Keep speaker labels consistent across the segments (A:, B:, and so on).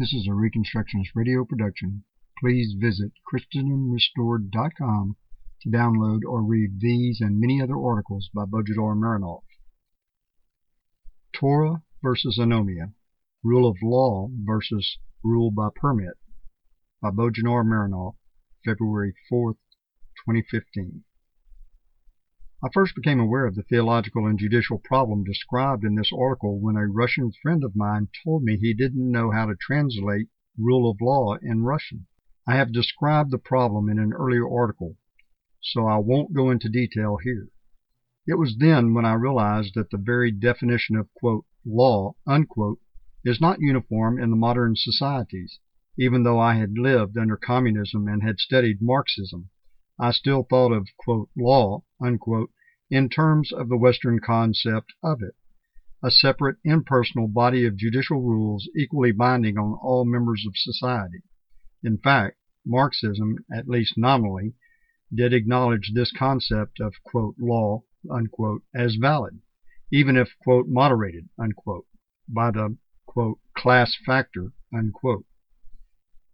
A: This is a Reconstructionist radio production. Please visit ChristendomRestored.com to download or read these and many other articles by Bojidar Marinov. Torah versus Anomia Rule of Law versus Rule by Permit by Bojidar Marinov, February 4, 2015. I first became aware of the theological and judicial problem described in this article when a Russian friend of mine told me he didn't know how to translate rule of law in Russian. I have described the problem in an earlier article, so I won't go into detail here. It was then when I realized that the very definition of quote, law unquote, is not uniform in the modern societies. Even though I had lived under communism and had studied Marxism, I still thought of quote, law in terms of the Western concept of it, a separate impersonal body of judicial rules equally binding on all members of society. In fact, Marxism, at least nominally, did acknowledge this concept of law as valid, even if moderated by the class factor.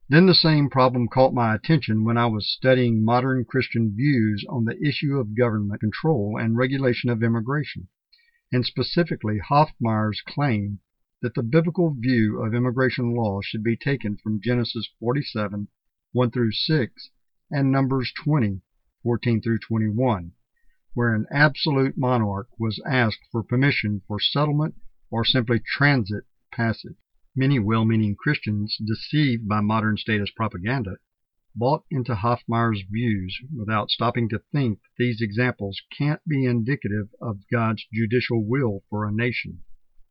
A: Then the same problem caught my attention when I was studying modern Christian views on the issue of government control and regulation of immigration, and specifically Hoffmeier's claim that the biblical view of immigration law should be taken from Genesis 47, 1 through 6, and Numbers 20, 14 through 21, where an absolute monarch was asked for permission for settlement or simply transit passage. Many well-meaning Christians, deceived by modern statist propaganda, bought into Hoffmeier's views without stopping to think that these examples can't be indicative of God's judicial will for a nation,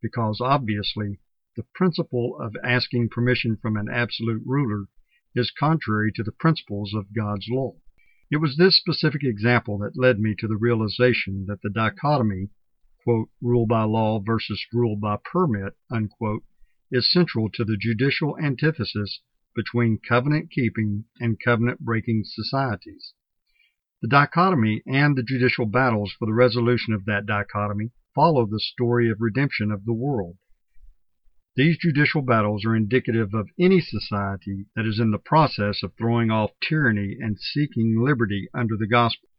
A: because obviously the principle of asking permission from an absolute ruler is contrary to the principles of God's law. It was this specific example that led me to the realization that the dichotomy, quote, rule by law versus rule by permit, unquote, is central to the judicial antithesis between covenant keeping and covenant breaking societies. The dichotomy and the judicial battles for the resolution of that dichotomy follow the story of redemption of the world. These judicial battles are indicative of any society that is in the process of throwing off tyranny and seeking liberty under the gospel.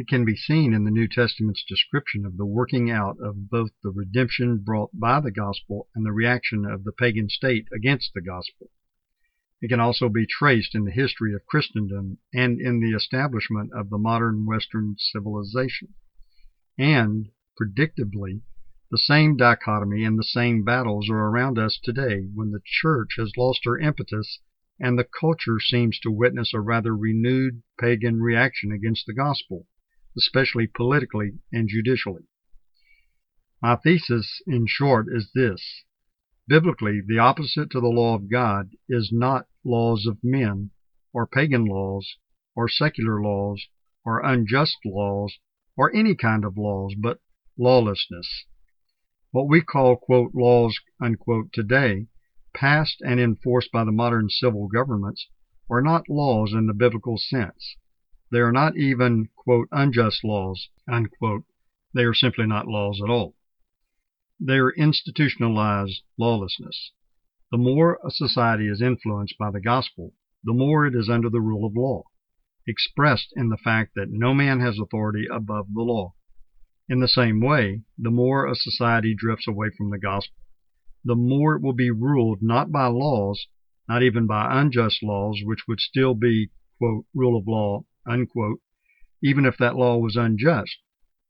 A: It can be seen in the New Testament's description of the working out of both the redemption brought by the gospel and the reaction of the pagan state against the gospel. It can also be traced in the history of Christendom and in the establishment of the modern Western civilization. And, predictably, the same dichotomy and the same battles are around us today when the church has lost her impetus and the culture seems to witness a rather renewed pagan reaction against the gospel especially politically and judicially. My thesis, in short, is this. Biblically, the opposite to the law of God is not laws of men, or pagan laws, or secular laws, or unjust laws, or any kind of laws, but lawlessness. What we call, quote, laws, unquote, today, passed and enforced by the modern civil governments, are not laws in the biblical sense. They are not even, unjust laws. They are simply not laws at all. They are institutionalized lawlessness. The more a society is influenced by the gospel, the more it is under the rule of law, expressed in the fact that no man has authority above the law. In the same way, the more a society drifts away from the gospel, the more it will be ruled not by laws, not even by unjust laws, which would still be, rule of law unquote, even if that law was unjust,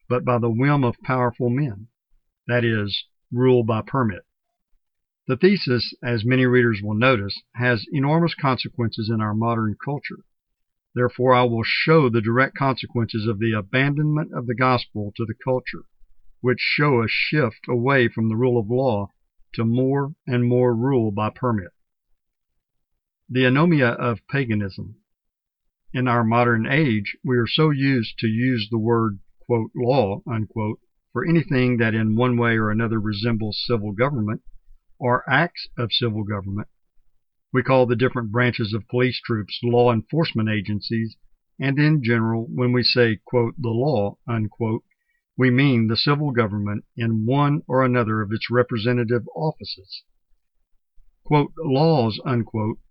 A: but by the whim of powerful men, that is, rule by permit. The thesis, as many readers will notice, has enormous consequences in our modern culture. Therefore, I will show the direct consequences of the abandonment of the gospel to the culture, which show a shift away from the rule of law to more and more rule by permit. The anomia of paganism in our modern age, we are so used to use the word law for anything that in one way or another resembles civil government or acts of civil government. We call the different branches of police troops law enforcement agencies, and in general, when we say the law we mean the civil government in one or another of its representative offices. Laws,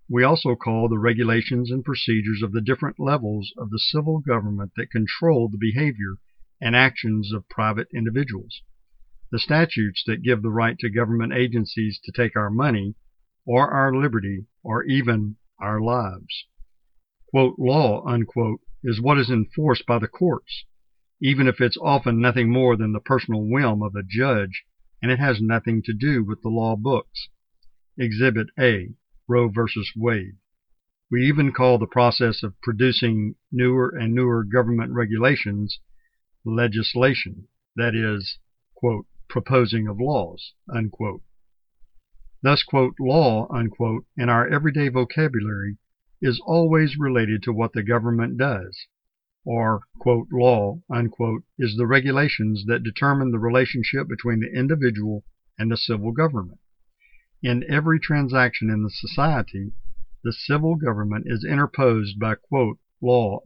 A: we also call the regulations and procedures of the different levels of the civil government that control the behavior and actions of private individuals. The statutes that give the right to government agencies to take our money, or our liberty, or even our lives. Quote, law, unquote, is what is enforced by the courts, even if it's often nothing more than the personal whim of a judge and it has nothing to do with the law books. Exhibit A Roe versus Wade. We even call the process of producing newer and newer government regulations legislation, that is, quote, proposing of laws, unquote. Thus, quote, law, unquote, in our everyday vocabulary is always related to what the government does, or, quote, law, unquote, is the regulations that determine the relationship between the individual and the civil government. In every transaction in the society, the civil government is interposed by law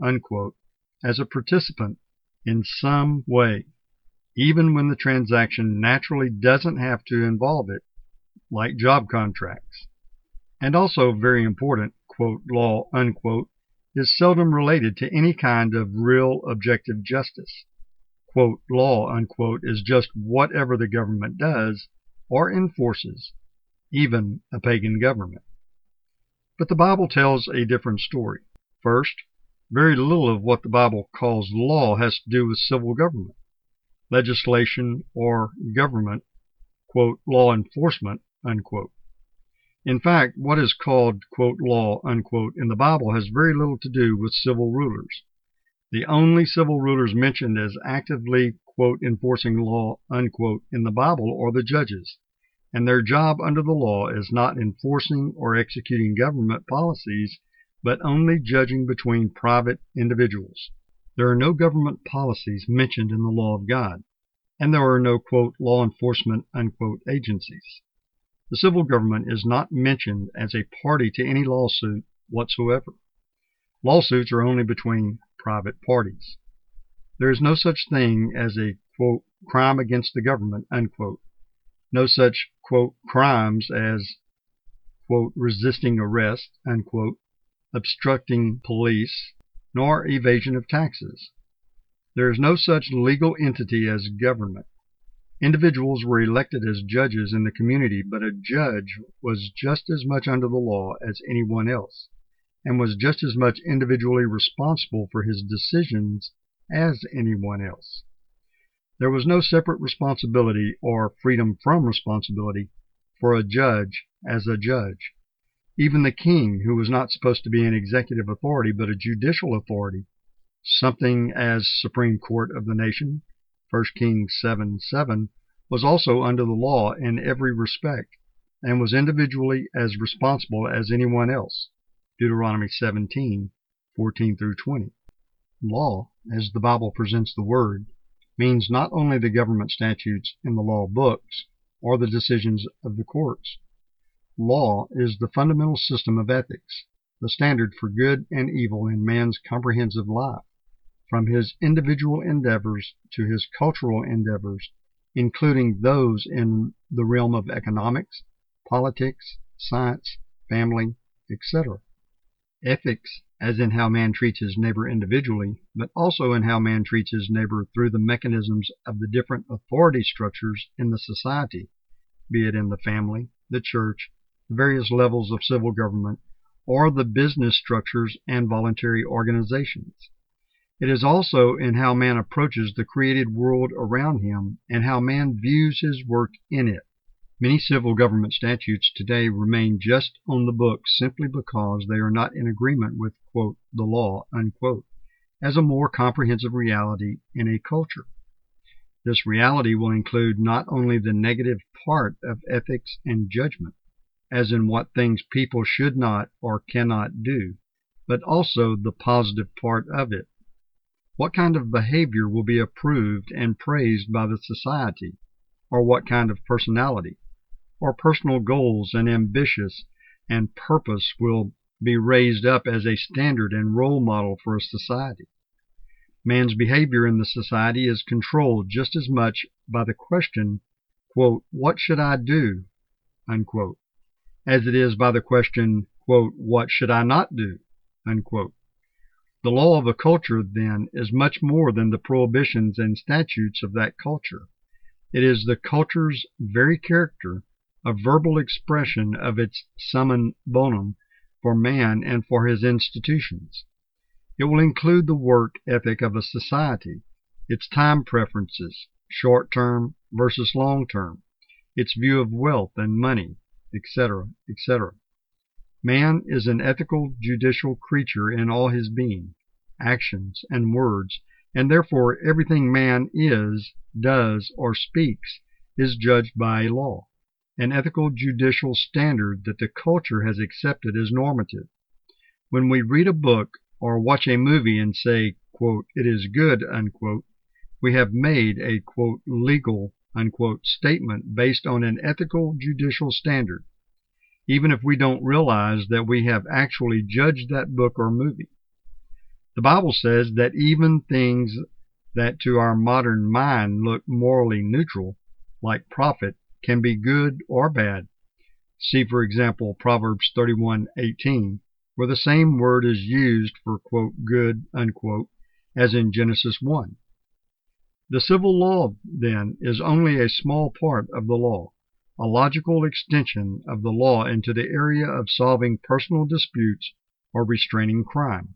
A: as a participant in some way, even when the transaction naturally doesn't have to involve it, like job contracts. And also very important, law is seldom related to any kind of real objective justice. Law is just whatever the government does or enforces even a pagan government. But the Bible tells a different story. First, very little of what the Bible calls law has to do with civil government, legislation, or government, quote, law enforcement, unquote. In fact, what is called, quote, law, unquote, in the Bible has very little to do with civil rulers. The only civil rulers mentioned as actively, quote, enforcing law, unquote, in the Bible are the judges, and their job under the law is not enforcing or executing government policies, but only judging between private individuals. There are no government policies mentioned in the law of God, and there are no quote, law enforcement unquote, agencies. The civil government is not mentioned as a party to any lawsuit whatsoever. Lawsuits are only between private parties. There is no such thing as a quote, crime against the government unquote, no such quote, crimes as quote, resisting arrest, unquote, obstructing police, nor evasion of taxes. There is no such legal entity as government. Individuals were elected as judges in the community, but a judge was just as much under the law as anyone else, and was just as much individually responsible for his decisions as anyone else. There was no separate responsibility or freedom from responsibility for a judge as a judge. Even the king, who was not supposed to be an executive authority but a judicial authority, something as supreme court of the nation, 1 Kings 7 7, was also under the law in every respect, and was individually as responsible as anyone else. Deuteronomy 17 14 through 20. Law, as the Bible presents the word, means not only the government statutes in the law books or the decisions of the courts. Law is the fundamental system of ethics, the standard for good and evil in man's comprehensive life, from his individual endeavors to his cultural endeavors, including those in the realm of economics, politics, science, family, etc. Ethics as in how man treats his neighbor individually, but also in how man treats his neighbor through the mechanisms of the different authority structures in the society, be it in the family, the church, the various levels of civil government, or the business structures and voluntary organizations. It is also in how man approaches the created world around him and how man views his work in it. Many civil government statutes today remain just on the books simply because they are not in agreement with the law as a more comprehensive reality in a culture. This reality will include not only the negative part of ethics and judgment, as in what things people should not or cannot do, but also the positive part of it. What kind of behavior will be approved and praised by the society, or what kind of personality? Or personal goals and ambitions and purpose will be raised up as a standard and role model for a society. Man's behavior in the society is controlled just as much by the question, quote, What should I do? Unquote, as it is by the question, quote, What should I not do? Unquote. The law of a culture, then, is much more than the prohibitions and statutes of that culture. It is the culture's very character, a verbal expression of its summum bonum for man and for his institutions. It will include the work ethic of a society, its time preferences, short term versus long term, its view of wealth and money, etc., etc. Man is an ethical judicial creature in all his being, actions, and words, and therefore everything man is, does, or speaks is judged by a law, an ethical judicial standard that the culture has accepted as normative. When we read a book or watch a movie and say, quote, it is good, unquote, we have made a quote, legal unquote, statement based on an ethical judicial standard even if we don't realize that we have actually judged that book or movie. The Bible says that even things that to our modern mind look morally neutral, like profit, can be good or bad. See, for example, Proverbs 31:18, where the same word is used for quote, good unquote, as in Genesis 1. The civil law, then, is only a small part of the law a logical extension of the law into the area of solving personal disputes or restraining crime.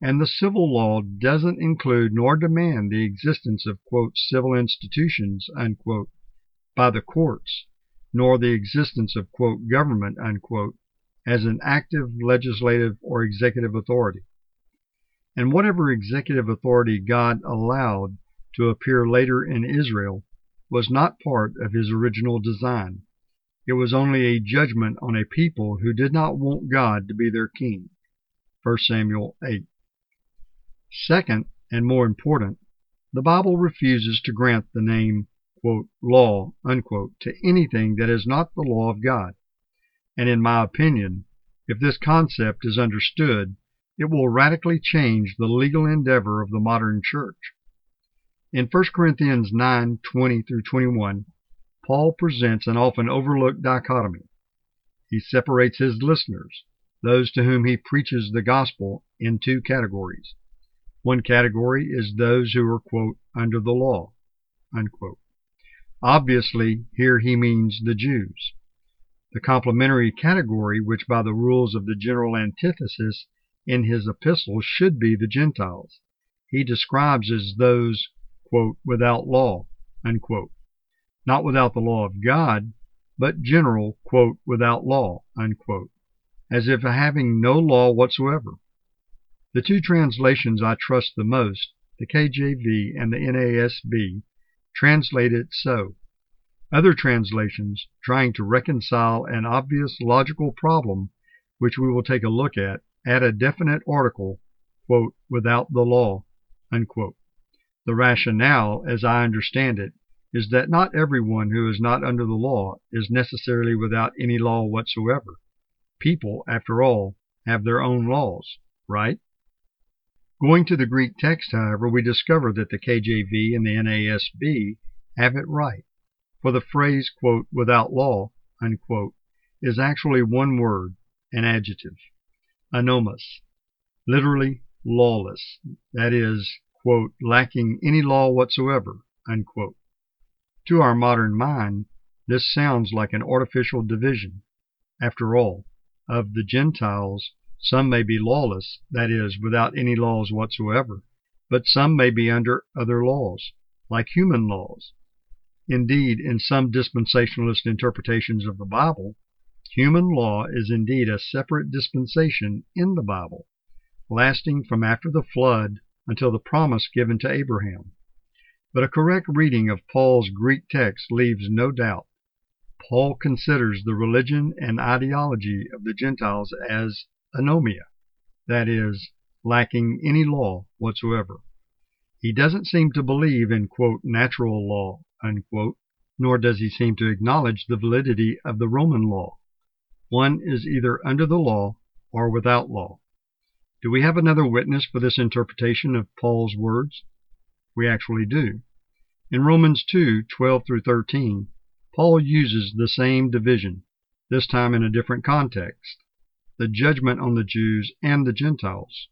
A: And the civil law doesn't include nor demand the existence of quote, civil institutions unquote, by the courts, nor the existence of government as an active legislative or executive authority. And whatever executive authority God allowed to appear later in Israel was not part of his original design. It was only a judgment on a people who did not want God to be their king. 1 Samuel 8. Second, and more important, the Bible refuses to grant the name law to anything that is not the law of God. And in my opinion, if this concept is understood, it will radically change the legal endeavor of the modern church. In 1 Corinthians 9 20 through 21, Paul presents an often overlooked dichotomy. He separates his listeners, those to whom he preaches the gospel, in two categories. One category is those who are, quote, under the law, unquote. Obviously, here he means the Jews. The complementary category, which by the rules of the general antithesis in his epistle should be the Gentiles, he describes as those without law. Not without the law of God, but general, without law, as if having no law whatsoever. The two translations I trust the most, the KJV and the NASB, translate it so. Other translations, trying to reconcile an obvious logical problem, which we will take a look at, add a definite article, quote, without the law, unquote. The rationale, as I understand it, is that not everyone who is not under the law is necessarily without any law whatsoever. People, after all, have their own laws, right? Going to the Greek text, however, we discover that the KJV and the NASB have it right, for the phrase, quote, without law, is actually one word, an adjective, anomos, literally lawless, that is, lacking any law whatsoever. To our modern mind, this sounds like an artificial division. After all, of the Gentiles, some may be lawless, that is, without any laws whatsoever, but some may be under other laws, like human laws. Indeed, in some dispensationalist interpretations of the Bible, human law is indeed a separate dispensation in the Bible, lasting from after the flood until the promise given to Abraham. But a correct reading of Paul's Greek text leaves no doubt. Paul considers the religion and ideology of the Gentiles as anomia, that is, lacking any law whatsoever. He doesn't seem to believe in quote, natural law, unquote, nor does he seem to acknowledge the validity of the Roman law. One is either under the law or without law. Do we have another witness for this interpretation of Paul's words? We actually do. In Romans 2 12 through 13, Paul uses the same division. this time in a different context the judgment on the Jews and the Gentiles.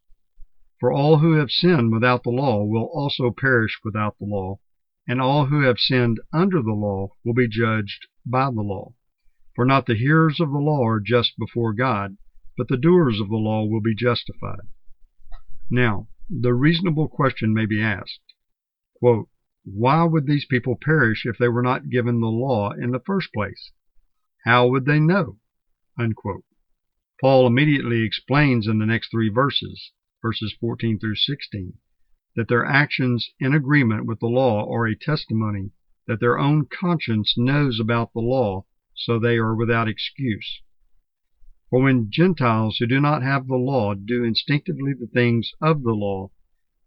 A: For all who have sinned without the law will also perish without the law, and all who have sinned under the law will be judged by the law. For not the hearers of the law are just before God, but the doers of the law will be justified. Now, the reasonable question may be asked quote, Why would these people perish if they were not given the law in the first place? How would they know? Unquote. Paul immediately explains in the next three verses, verses 14 through 16, that their actions in agreement with the law are a testimony that their own conscience knows about the law, so they are without excuse. For when Gentiles who do not have the law do instinctively the things of the law,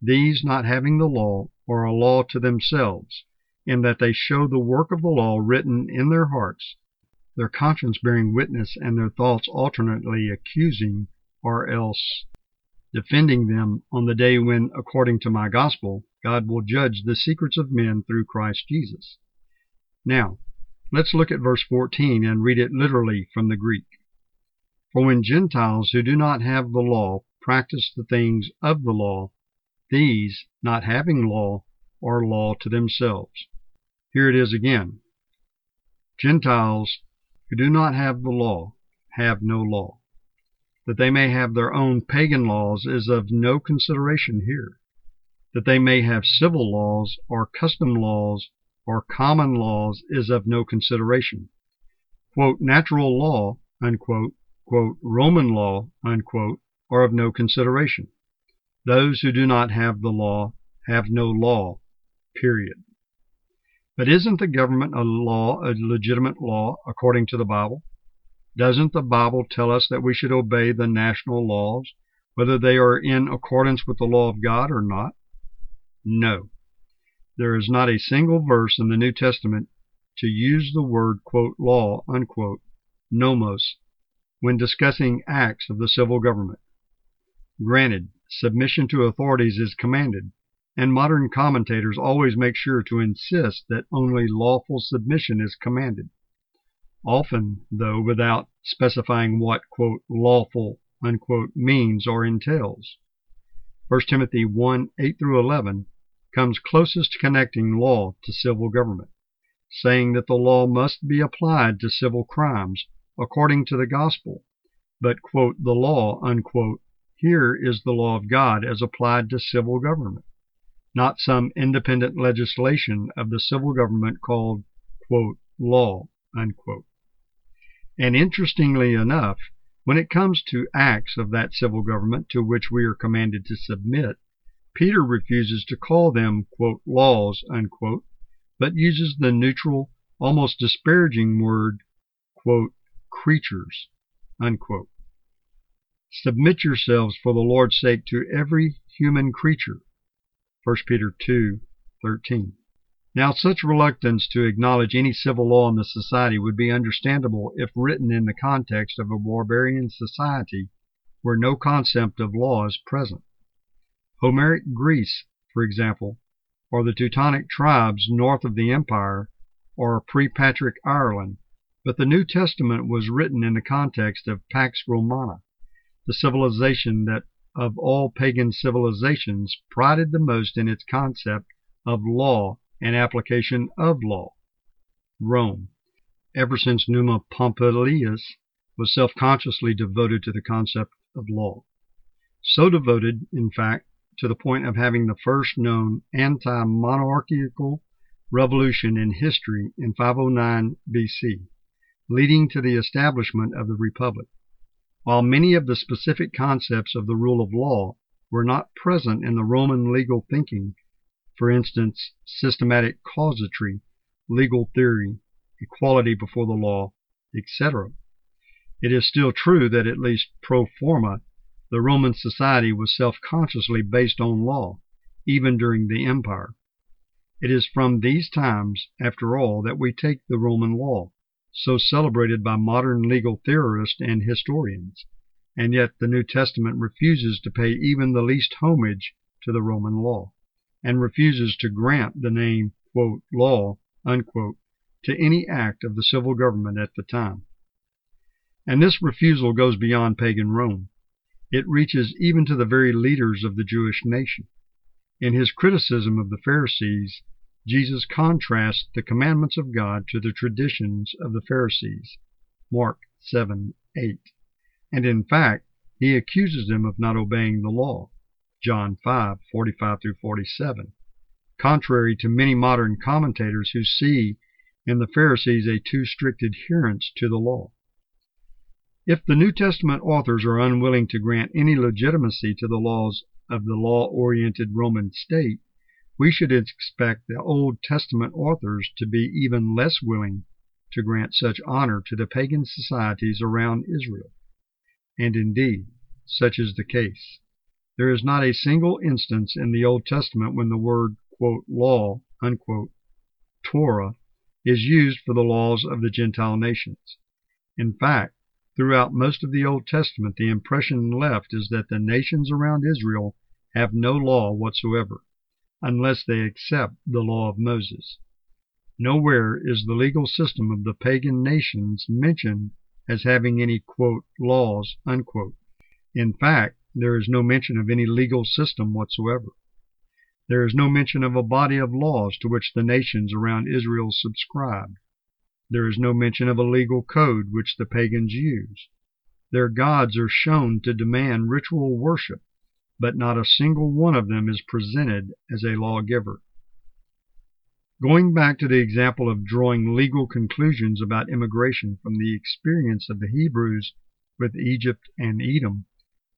A: these not having the law are a law to themselves, in that they show the work of the law written in their hearts, their conscience bearing witness and their thoughts alternately accusing or else defending them on the day when, according to my gospel, God will judge the secrets of men through Christ Jesus. Now, let's look at verse 14 and read it literally from the Greek. For when Gentiles who do not have the law practice the things of the law, these, not having law, are law to themselves. Here it is again. Gentiles who do not have the law have no law that they may have their own pagan laws is of no consideration here. That they may have civil laws or custom laws or common laws is of no consideration. Quote, natural law, unquote, quote, Roman law, unquote, are of no consideration. Those who do not have the law have no law, period. But isn't the government a law, a legitimate law, according to the Bible? Doesn't the Bible tell us that we should obey the national laws, whether they are in accordance with the law of God or not? No. There is not a single verse in the New Testament to use the word, quote, law, unquote, nomos, when discussing acts of the civil government. Granted, submission to authorities is commanded, and modern commentators always make sure to insist that only lawful submission is commanded. Often, though, without specifying what, quote, lawful, unquote, means or entails. 1 Timothy 1 8 through 11 comes closest to connecting law to civil government, saying that the law must be applied to civil crimes according to the gospel, but, quote, the law, unquote, here is the law of God as applied to civil government, not some independent legislation of the civil government called, law. And interestingly enough, when it comes to acts of that civil government to which we are commanded to submit, Peter refuses to call them laws, but uses the neutral, almost disparaging word creatures. Submit yourselves for the Lord's sake to every human creature. 1 Peter 2:13. Now, such reluctance to acknowledge any civil law in the society would be understandable if written in the context of a barbarian society where no concept of law is present. Homeric Greece, for example, or the Teutonic tribes north of the empire, or pre Patrick Ireland, but the New Testament was written in the context of Pax Romana, the civilization that of all pagan civilizations prided the most in its concept of law and application of law. Rome, ever since Numa Pompilius, was self consciously devoted to the concept of law. So devoted, in fact, to the point of having the first known anti monarchical revolution in history in 509 BC, leading to the establishment of the Republic. While many of the specific concepts of the rule of law were not present in the Roman legal thinking for instance, systematic casuistry, legal theory, equality before the law, etc. It is still true that at least pro forma the Roman society was self consciously based on law, even during the empire. It is from these times, after all, that we take the Roman law, so celebrated by modern legal theorists and historians, and yet the New Testament refuses to pay even the least homage to the Roman law and refuses to grant the name law to any act of the civil government at the time. And this refusal goes beyond pagan Rome. It reaches even to the very leaders of the Jewish nation. In his criticism of the Pharisees, Jesus contrasts the commandments of God to the traditions of the Pharisees. Mark 7 8. And in fact, he accuses them of not obeying the law. John 5 45 47. Contrary to many modern commentators who see in the Pharisees a too strict adherence to the law. If the New Testament authors are unwilling to grant any legitimacy to the laws of the law oriented Roman state, we should expect the Old Testament authors to be even less willing to grant such honor to the pagan societies around Israel. And indeed, such is the case. There is not a single instance in the Old Testament when the word quote, law, unquote, Torah, is used for the laws of the Gentile nations. In fact, Throughout most of the Old Testament, the impression left is that the nations around Israel have no law whatsoever, unless they accept the law of Moses. Nowhere is the legal system of the pagan nations mentioned as having any laws. In fact, there is no mention of any legal system whatsoever. There is no mention of a body of laws to which the nations around Israel subscribed. There is no mention of a legal code which the pagans use. Their gods are shown to demand ritual worship, but not a single one of them is presented as a lawgiver. Going back to the example of drawing legal conclusions about immigration from the experience of the Hebrews with Egypt and Edom,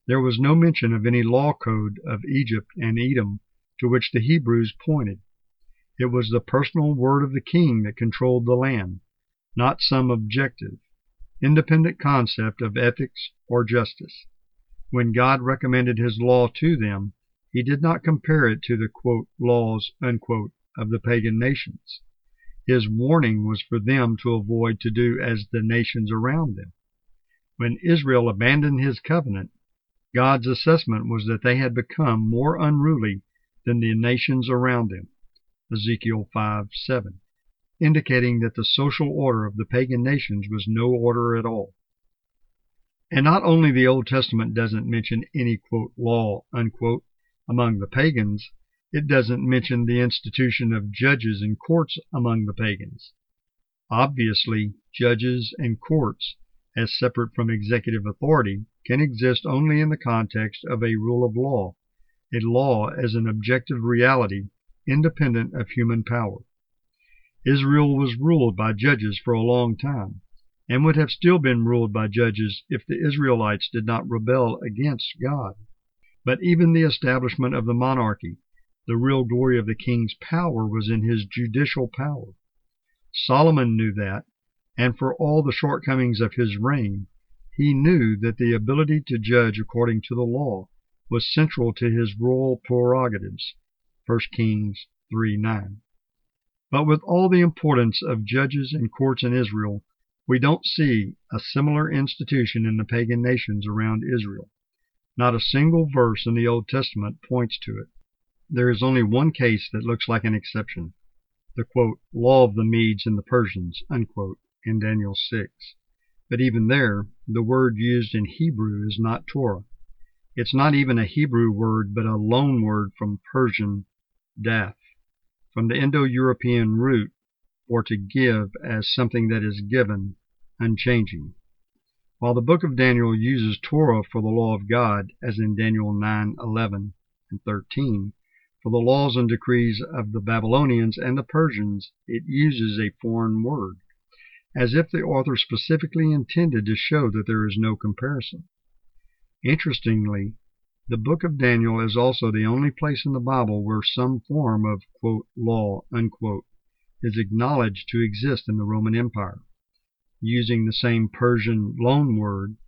A: there was no mention of any law code of Egypt and Edom to which the Hebrews pointed. It was the personal word of the king that controlled the land not some objective, independent concept of ethics or justice. When God recommended his law to them, he did not compare it to the laws of the pagan nations. His warning was for them to avoid to do as the nations around them. When Israel abandoned his covenant, God's assessment was that they had become more unruly than the nations around them. Ezekiel 5 7 indicating that the social order of the pagan nations was no order at all. And not only the Old Testament doesn't mention any quote, law unquote, among the pagans, it doesn't mention the institution of judges and courts among the pagans. Obviously, judges and courts, as separate from executive authority, can exist only in the context of a rule of law, a law as an objective reality independent of human power. Israel was ruled by judges for a long time, and would have still been ruled by judges if the Israelites did not rebel against God. But even the establishment of the monarchy, the real glory of the king's power was in his judicial power. Solomon knew that, and for all the shortcomings of his reign, he knew that the ability to judge according to the law was central to his royal prerogatives. 1 Kings 3 9. But with all the importance of judges and courts in Israel, we don't see a similar institution in the pagan nations around Israel. Not a single verse in the Old Testament points to it. There is only one case that looks like an exception the quote, law of the Medes and the Persians unquote, in Daniel 6. But even there, the word used in Hebrew is not Torah. It's not even a Hebrew word, but a loan word from Persian dath from the Indo-European root for to give as something that is given, unchanging. While the book of Daniel uses Torah for the law of God, as in Daniel 9, 11, and 13, for the laws and decrees of the Babylonians and the Persians, it uses a foreign word, as if the author specifically intended to show that there is no comparison. Interestingly, the book of Daniel is also the only place in the Bible where some form of quote, law unquote, is acknowledged to exist in the Roman Empire. Using the same Persian loan word,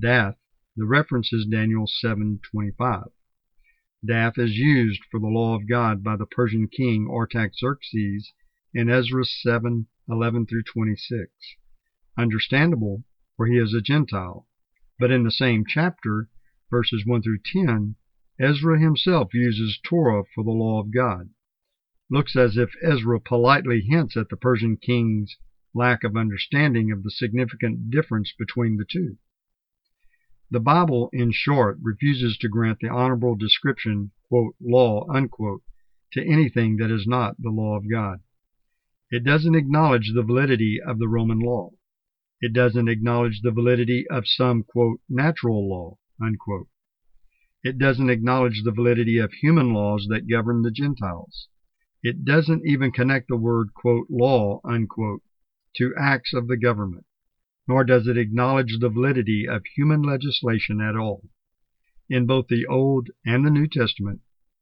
A: dath, the reference is Daniel 7:25. Dath is used for the law of God by the Persian king Artaxerxes in Ezra 7:11 through 26. Understandable, for he is a Gentile, but in the same chapter verses 1 through 10, Ezra himself uses Torah for the law of God. Looks as if Ezra politely hints at the Persian king's lack of understanding of the significant difference between the two. The Bible, in short, refuses to grant the honorable description, law, to anything that is not the law of God. It doesn't acknowledge the validity of the Roman law. It doesn't acknowledge the validity of some, natural law, unquote. It doesn't acknowledge the validity of human laws that govern the Gentiles. It doesn't even connect the word, quote, law, unquote, to acts of the government, nor does it acknowledge the validity of human legislation at all. In both the Old and the New Testament,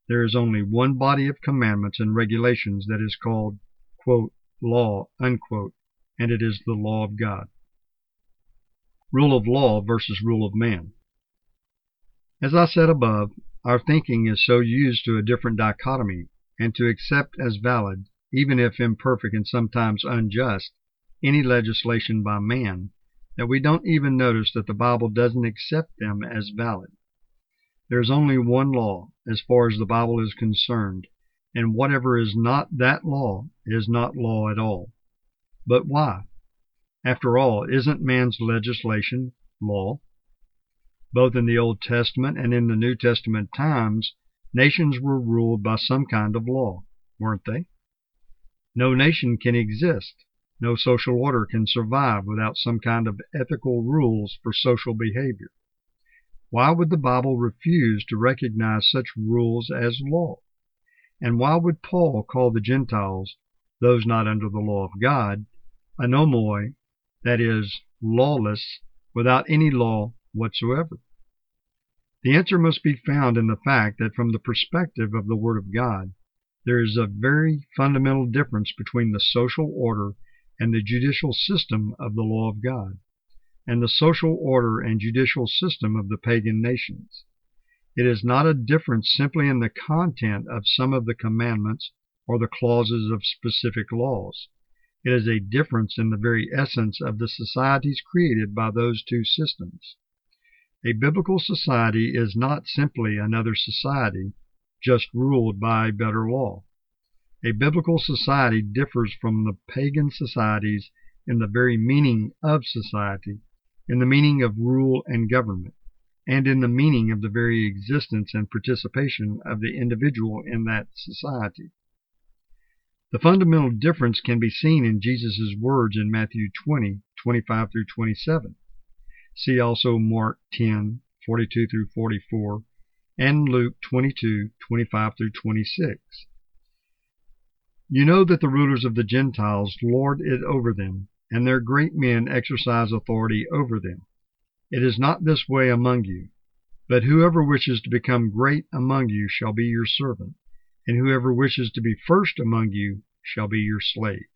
A: there is only one body of commandments and regulations that is called, law, and it is the law of God. Rule of law versus rule of man. As I said above, our thinking is so used to a different dichotomy and to accept as valid, even if imperfect and sometimes unjust, any legislation by man, that we don't even notice that the Bible doesn't accept them as valid. There is only one law as far as the Bible is concerned, and whatever is not that law is not law at all. But why? After all, isn't man's legislation law? Both in the Old Testament and in the New Testament times, nations were ruled by some kind of law, weren't they? No nation can exist, no social order can survive without some kind of ethical rules for social behavior. Why would the Bible refuse to recognize such rules as law? And why would Paul call the Gentiles, those not under the law of God, anomoi, that is, lawless, without any law whatsoever? The answer must be found in the fact that from the perspective of the Word of God, there is a very fundamental difference between the social order and the judicial system of the law of God, and the social order and judicial system of the pagan nations. It is not a difference simply in the content of some of the commandments or the clauses of specific laws. It is a difference in the very essence of the societies created by those two systems. A biblical society is not simply another society, just ruled by better law. A biblical society differs from the pagan societies in the very meaning of society, in the meaning of rule and government and in the meaning of the very existence and participation of the individual in that society. The fundamental difference can be seen in Jesus' words in Matthew 20, 25 through 27. See also Mark 10, 42 through 44, and Luke 22, 25 through 26. You know that the rulers of the Gentiles lord it over them, and their great men exercise authority over them. It is not this way among you. But whoever wishes to become great among you shall be your servant, and whoever wishes to be first among you shall be your slave.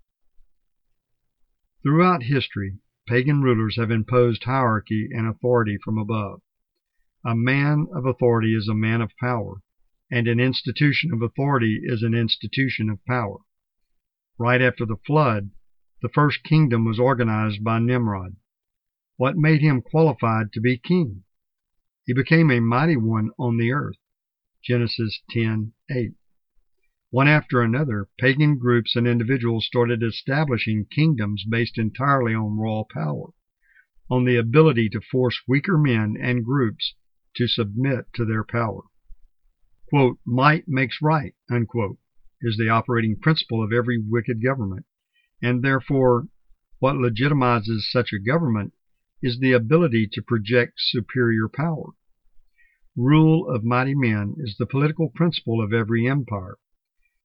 A: Throughout history, pagan rulers have imposed hierarchy and authority from above. A man of authority is a man of power, and an institution of authority is an institution of power. Right after the flood, the first kingdom was organized by Nimrod. What made him qualified to be king? He became a mighty one on the earth. Genesis 10:8. One after another, pagan groups and individuals started establishing kingdoms based entirely on raw power, on the ability to force weaker men and groups to submit to their power. Quote, might makes right, unquote, is the operating principle of every wicked government, and therefore what legitimizes such a government is the ability to project superior power. Rule of mighty men is the political principle of every empire.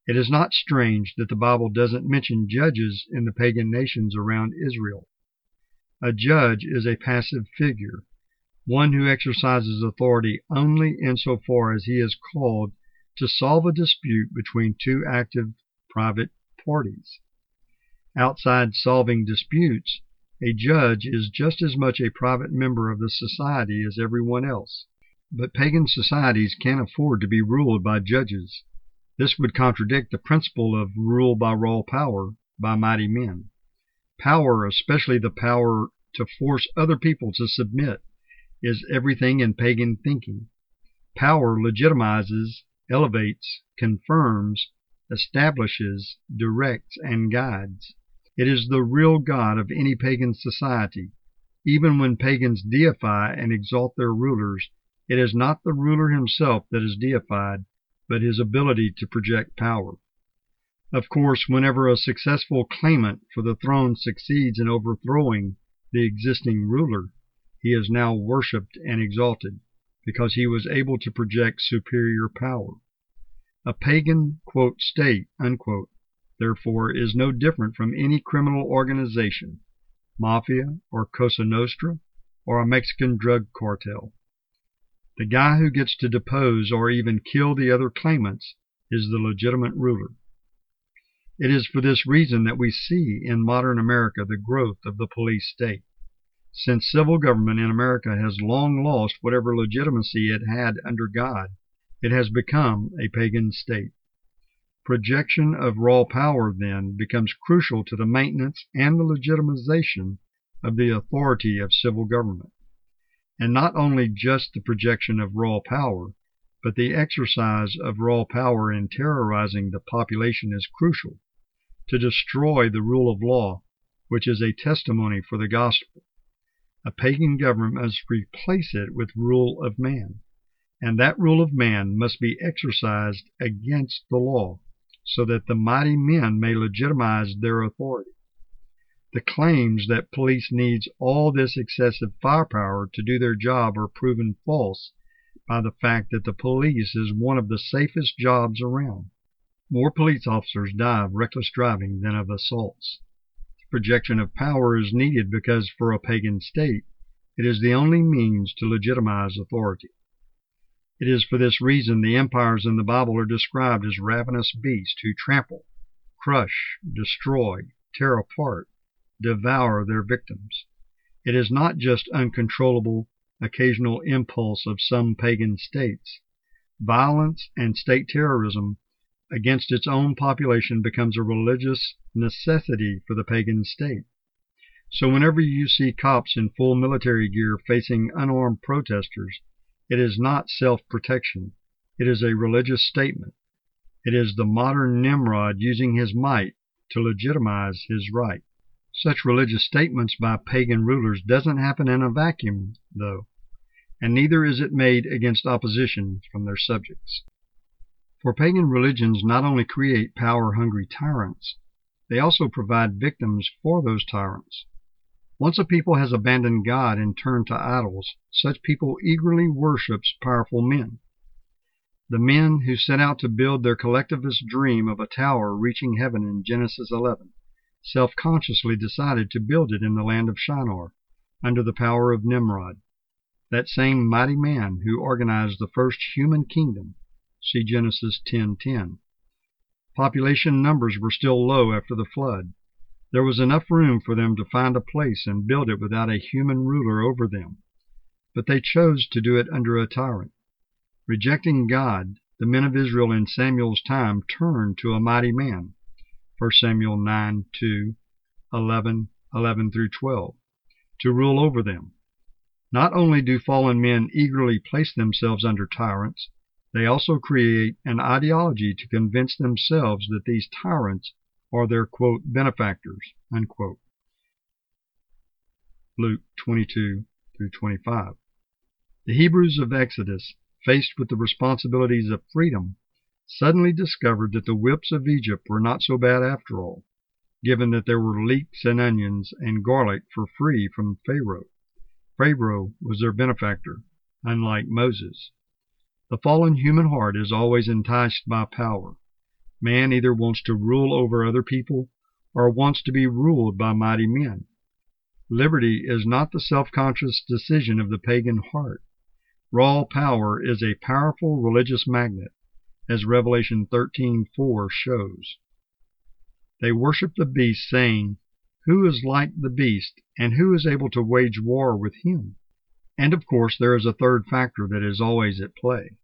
A: It is not strange that the Bible doesn't mention judges in the pagan nations around Israel. A judge is a passive figure, one who exercises authority only insofar as he is called to solve a dispute between two active private parties. Outside solving disputes, a judge is just as much a private member of the society as everyone else. But pagan societies can't afford to be ruled by judges. This would contradict the principle of rule by raw power by mighty men. Power, especially the power to force other people to submit, is everything in pagan thinking. Power legitimizes, elevates, confirms, establishes, directs, and guides. It is the real God of any pagan society. Even when pagans deify and exalt their rulers, it is not the ruler himself that is deified, but his ability to project power. Of course, whenever a successful claimant for the throne succeeds in overthrowing the existing ruler, he is now worshipped and exalted, because he was able to project superior power. A pagan quote, state, unquote, therefore, is no different from any criminal organization, mafia or Cosa Nostra or a Mexican drug cartel. The guy who gets to depose or even kill the other claimants is the legitimate ruler. It is for this reason that we see in modern America the growth of the police state. Since civil government in America has long lost whatever legitimacy it had under God, it has become a pagan state. Projection of raw power, then, becomes crucial to the maintenance and the legitimization of the authority of civil government. And not only just the projection of raw power, but the exercise of raw power in terrorizing the population is crucial to destroy the rule of law, which is a testimony for the gospel. A pagan government must replace it with rule of man and that rule of man must be exercised against the law, so that the mighty men may legitimize their authority. The claims that police needs all this excessive firepower to do their job are proven false by the fact that the police is one of the safest jobs around. More police officers die of reckless driving than of assaults. Projection of power is needed because for a pagan state it is the only means to legitimize authority. It is for this reason the empires in the Bible are described as ravenous beasts who trample, crush, destroy, tear apart, devour their victims. It is not just uncontrollable, occasional impulse of some pagan states. Violence and state terrorism against its own population becomes a religious necessity for the pagan state. So whenever you see cops in full military gear facing unarmed protesters, it is not self protection, it is a religious statement. It is the modern Nimrod using his might to legitimize his right. Such religious statements by pagan rulers doesn't happen in a vacuum, though, and neither is it made against opposition from their subjects. For pagan religions not only create power hungry tyrants, they also provide victims for those tyrants. Once a people has abandoned God and turned to idols, such people eagerly worships powerful men. The men who set out to build their collectivist dream of a tower reaching heaven in Genesis 11 self-consciously decided to build it in the land of Shinar, under the power of Nimrod, that same mighty man who organized the first human kingdom. See Genesis 10:10. Population numbers were still low after the flood. There was enough room for them to find a place and build it without a human ruler over them. But they chose to do it under a tyrant. Rejecting God, the men of Israel in Samuel's time turned to a mighty man. 1 Samuel 9 2, 11, 11 through 12, to rule over them. Not only do fallen men eagerly place themselves under tyrants, they also create an ideology to convince themselves that these tyrants are their benefactors. Luke 22 through 25. The Hebrews of Exodus, faced with the responsibilities of freedom, suddenly discovered that the whips of Egypt were not so bad after all, given that there were leeks and onions and garlic for free from Pharaoh. Pharaoh was their benefactor, unlike Moses. The fallen human heart is always enticed by power. Man either wants to rule over other people or wants to be ruled by mighty men. Liberty is not the self-conscious decision of the pagan heart. Raw power is a powerful religious magnet, as Revelation 13:4 shows. They worship the beast, saying, Who is like the beast, and who is able to wage war with him? And of course there is a third factor that is always at play.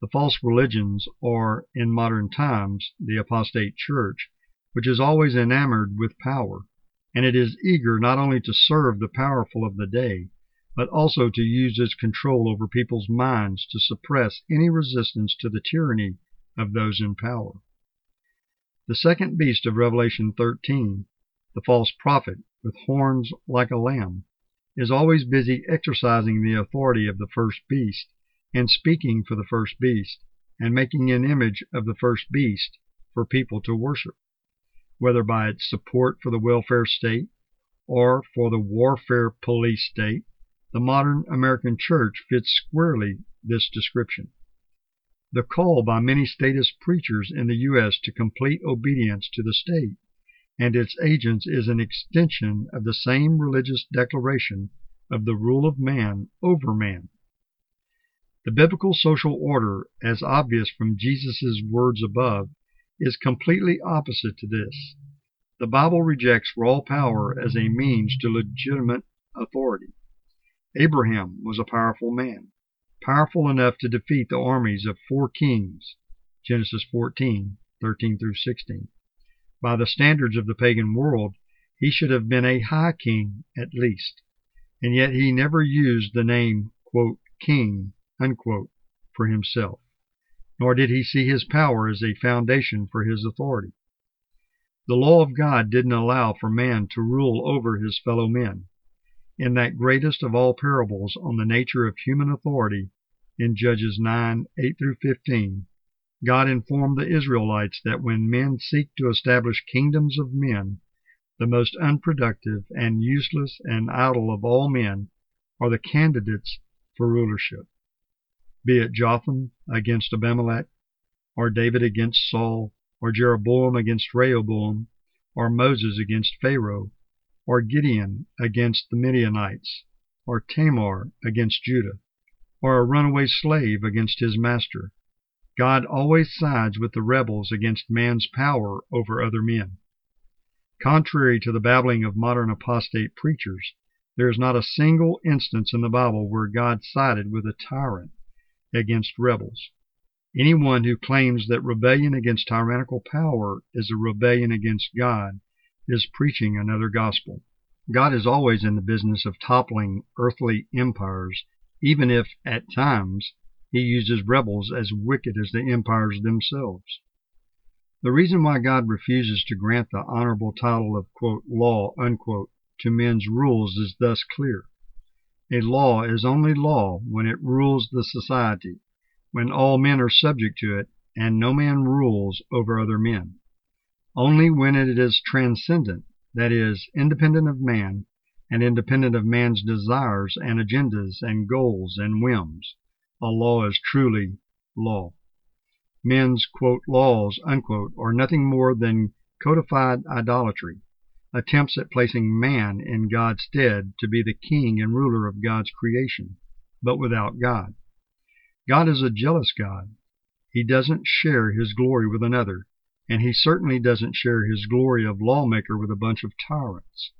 A: The false religions are, in modern times, the apostate church, which is always enamored with power, and it is eager not only to serve the powerful of the day, but also to use its control over people's minds to suppress any resistance to the tyranny of those in power. The second beast of Revelation 13 the false prophet, with horns like a lamb, is always busy exercising the authority of the first beast, and speaking for the first beast, and making an image of the first beast for people to worship, whether by its support for the welfare state or for the warfare police state. The modern American church fits squarely this description. The call by many statist preachers in the U.S. to complete obedience to the state and its agents is an extension of the same religious declaration of the rule of man over man. The biblical social order, as obvious from Jesus' words above, is completely opposite to this. The Bible rejects raw power as a means to legitimate authority. Abraham was a powerful man powerful enough to defeat the armies of four kings (Genesis 14, 13 through 16). By the standards of the pagan world, he should have been a high king at least, and yet he never used the name "king" for himself, nor did he see his power as a foundation for his authority. The law of God didn't allow for man to rule over his fellow men in that greatest of all parables on the nature of human authority, in Judges 9 8 through 15, God informed the Israelites that when men seek to establish kingdoms of men, the most unproductive and useless and idle of all men are the candidates for rulership, be it Jotham against Abimelech, or David against Saul, or Jeroboam against Rehoboam, or Moses against Pharaoh or Gideon against the Midianites, or Tamar against Judah, or a runaway slave against his master. God always sides with the rebels against man's power over other men. Contrary to the babbling of modern apostate preachers, there is not a single instance in the Bible where God sided with a tyrant against rebels. Anyone who claims that rebellion against tyrannical power is a rebellion against God is preaching another gospel. God is always in the business of toppling earthly empires, even if, at times, he uses rebels as wicked as the empires themselves. The reason why God refuses to grant the honorable title of law to men's rules is thus clear. A law is only law when it rules the society, when all men are subject to it, and no man rules over other men. Only when it is transcendent, that is, independent of man, and independent of man's desires and agendas and goals and whims, a law is truly law. Men's laws are nothing more than codified idolatry, attempts at placing man in God's stead to be the king and ruler of God's creation, but without God. God is a jealous God. He doesn't share his glory with another and he certainly doesn't share his glory of lawmaker with a bunch of tyrants.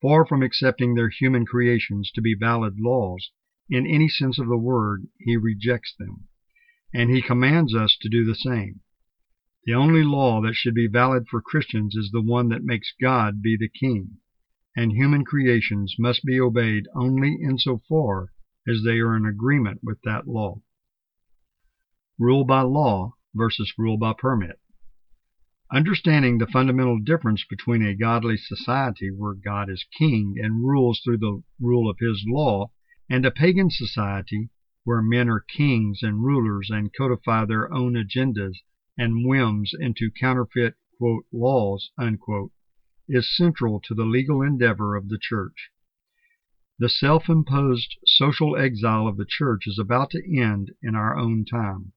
A: Far from accepting their human creations to be valid laws, in any sense of the word, he rejects them, and he commands us to do the same. The only law that should be valid for Christians is the one that makes God be the king, and human creations must be obeyed only in so far as they are in agreement with that law. Rule by law versus rule by permit. Understanding the fundamental difference between a godly society where God is king and rules through the rule of his law, and a pagan society where men are kings and rulers and codify their own agendas and whims into counterfeit laws, is central to the legal endeavor of the church. The self imposed social exile of the church is about to end in our own time.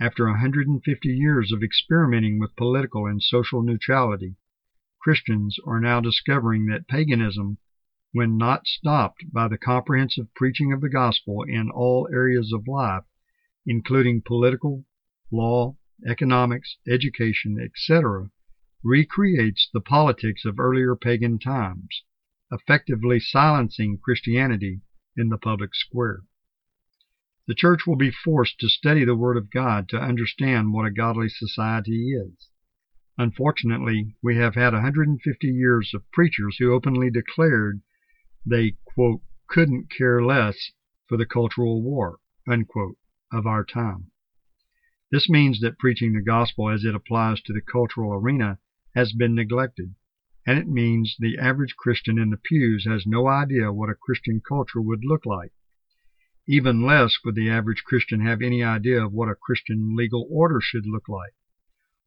A: After a hundred and fifty years of experimenting with political and social neutrality, Christians are now discovering that paganism, when not stopped by the comprehensive preaching of the gospel in all areas of life, including political, law, economics, education, etc., recreates the politics of earlier pagan times, effectively silencing Christianity in the public square. The church will be forced to study the Word of God to understand what a godly society is. Unfortunately, we have had 150 years of preachers who openly declared they couldn't care less for the cultural war of our time. This means that preaching the gospel as it applies to the cultural arena has been neglected, and it means the average Christian in the pews has no idea what a Christian culture would look like. Even less would the average Christian have any idea of what a Christian legal order should look like,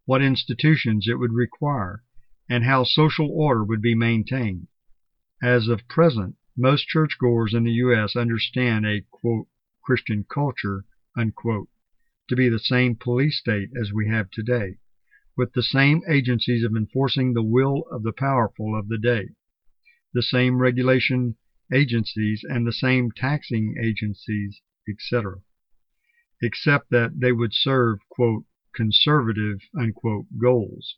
A: what institutions it would require, and how social order would be maintained. As of present, most churchgoers in the U.S. understand a Christian culture to be the same police state as we have today, with the same agencies of enforcing the will of the powerful of the day, the same regulation agencies and the same taxing agencies, etc., except that they would serve conservative goals,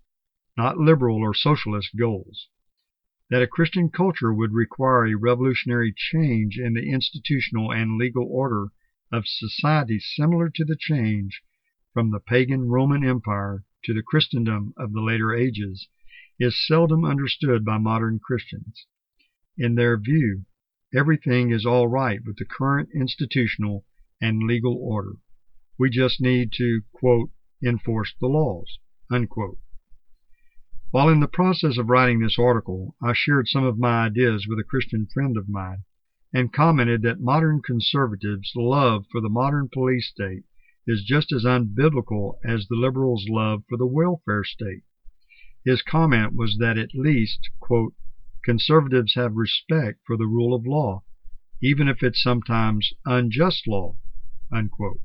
A: not liberal or socialist goals. That a Christian culture would require a revolutionary change in the institutional and legal order of society similar to the change from the pagan Roman Empire to the Christendom of the later ages is seldom understood by modern Christians. In their view, everything is all right with the current institutional and legal order. We just need to, quote, enforce the laws, unquote. While in the process of writing this article, I shared some of my ideas with a Christian friend of mine and commented that modern conservatives' love for the modern police state is just as unbiblical as the liberals' love for the welfare state. His comment was that at least, quote, conservatives have respect for the rule of law, even if it's sometimes unjust law, unquote.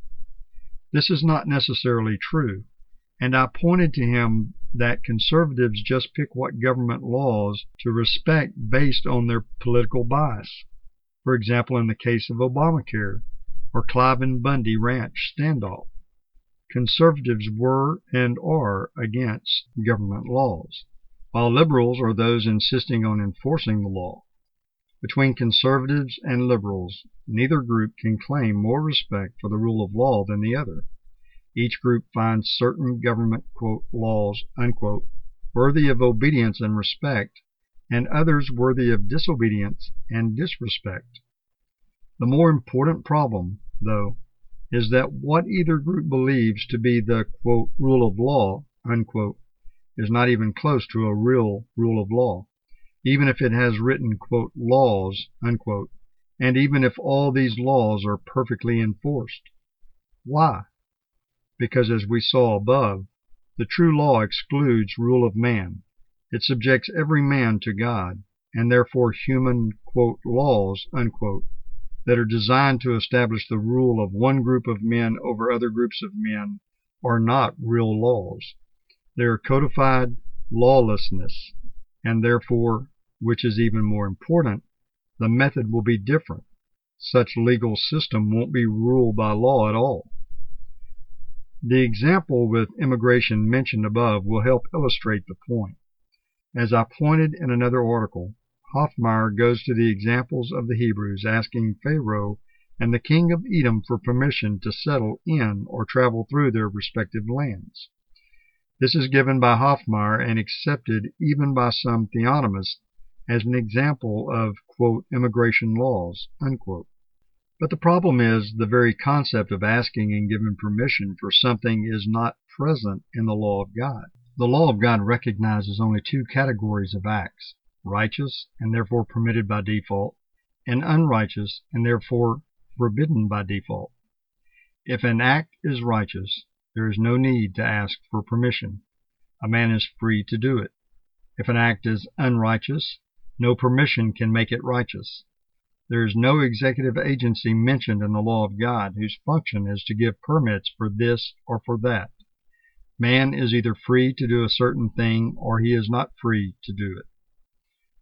A: This is not necessarily true, and I pointed to him that conservatives just pick what government laws to respect based on their political bias. For example, in the case of Obamacare or Cliven Bundy Ranch standoff. Conservatives were and are against government laws while liberals are those insisting on enforcing the law. Between conservatives and liberals, neither group can claim more respect for the rule of law than the other. Each group finds certain government laws worthy of obedience and respect, and others worthy of disobedience and disrespect. The more important problem, though, is that what either group believes to be the rule of law is not even close to a real rule of law, even if it has written laws, and even if all these laws are perfectly enforced. Why? Because, as we saw above, the true law excludes rule of man. It subjects every man to God, and therefore human laws that are designed to establish the rule of one group of men over other groups of men are not real laws. They are codified lawlessness, and therefore, which is even more important, the method will be different. Such legal system won't be ruled by law at all. The example with immigration mentioned above will help illustrate the point. As I pointed in another article, Hoffmeier goes to the examples of the Hebrews asking Pharaoh and the king of Edom for permission to settle in or travel through their respective lands. This is given by Hoffmeier and accepted even by some theonomists as an example of immigration laws. But the problem is the very concept of asking and giving permission for something is not present in the law of God. The law of God recognizes only two categories of acts righteous and therefore permitted by default, and unrighteous and therefore forbidden by default. If an act is righteous, there is no need to ask for permission. A man is free to do it. If an act is unrighteous, no permission can make it righteous. There is no executive agency mentioned in the law of God whose function is to give permits for this or for that. Man is either free to do a certain thing or he is not free to do it.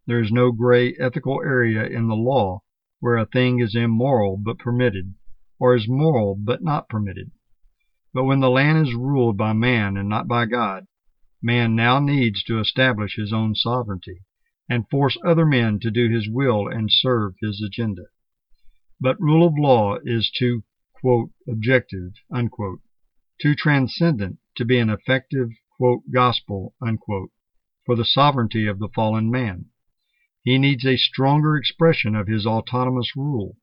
A: There is no gray ethical area in the law where a thing is immoral but permitted, or is moral but not permitted. But when the land is ruled by man and not by God, man now needs to establish his own sovereignty and force other men to do his will and serve his agenda. But rule of law is too objective, unquote, too transcendent to be an effective gospel unquote, for the sovereignty of the fallen man. He needs a stronger expression of his autonomous rule,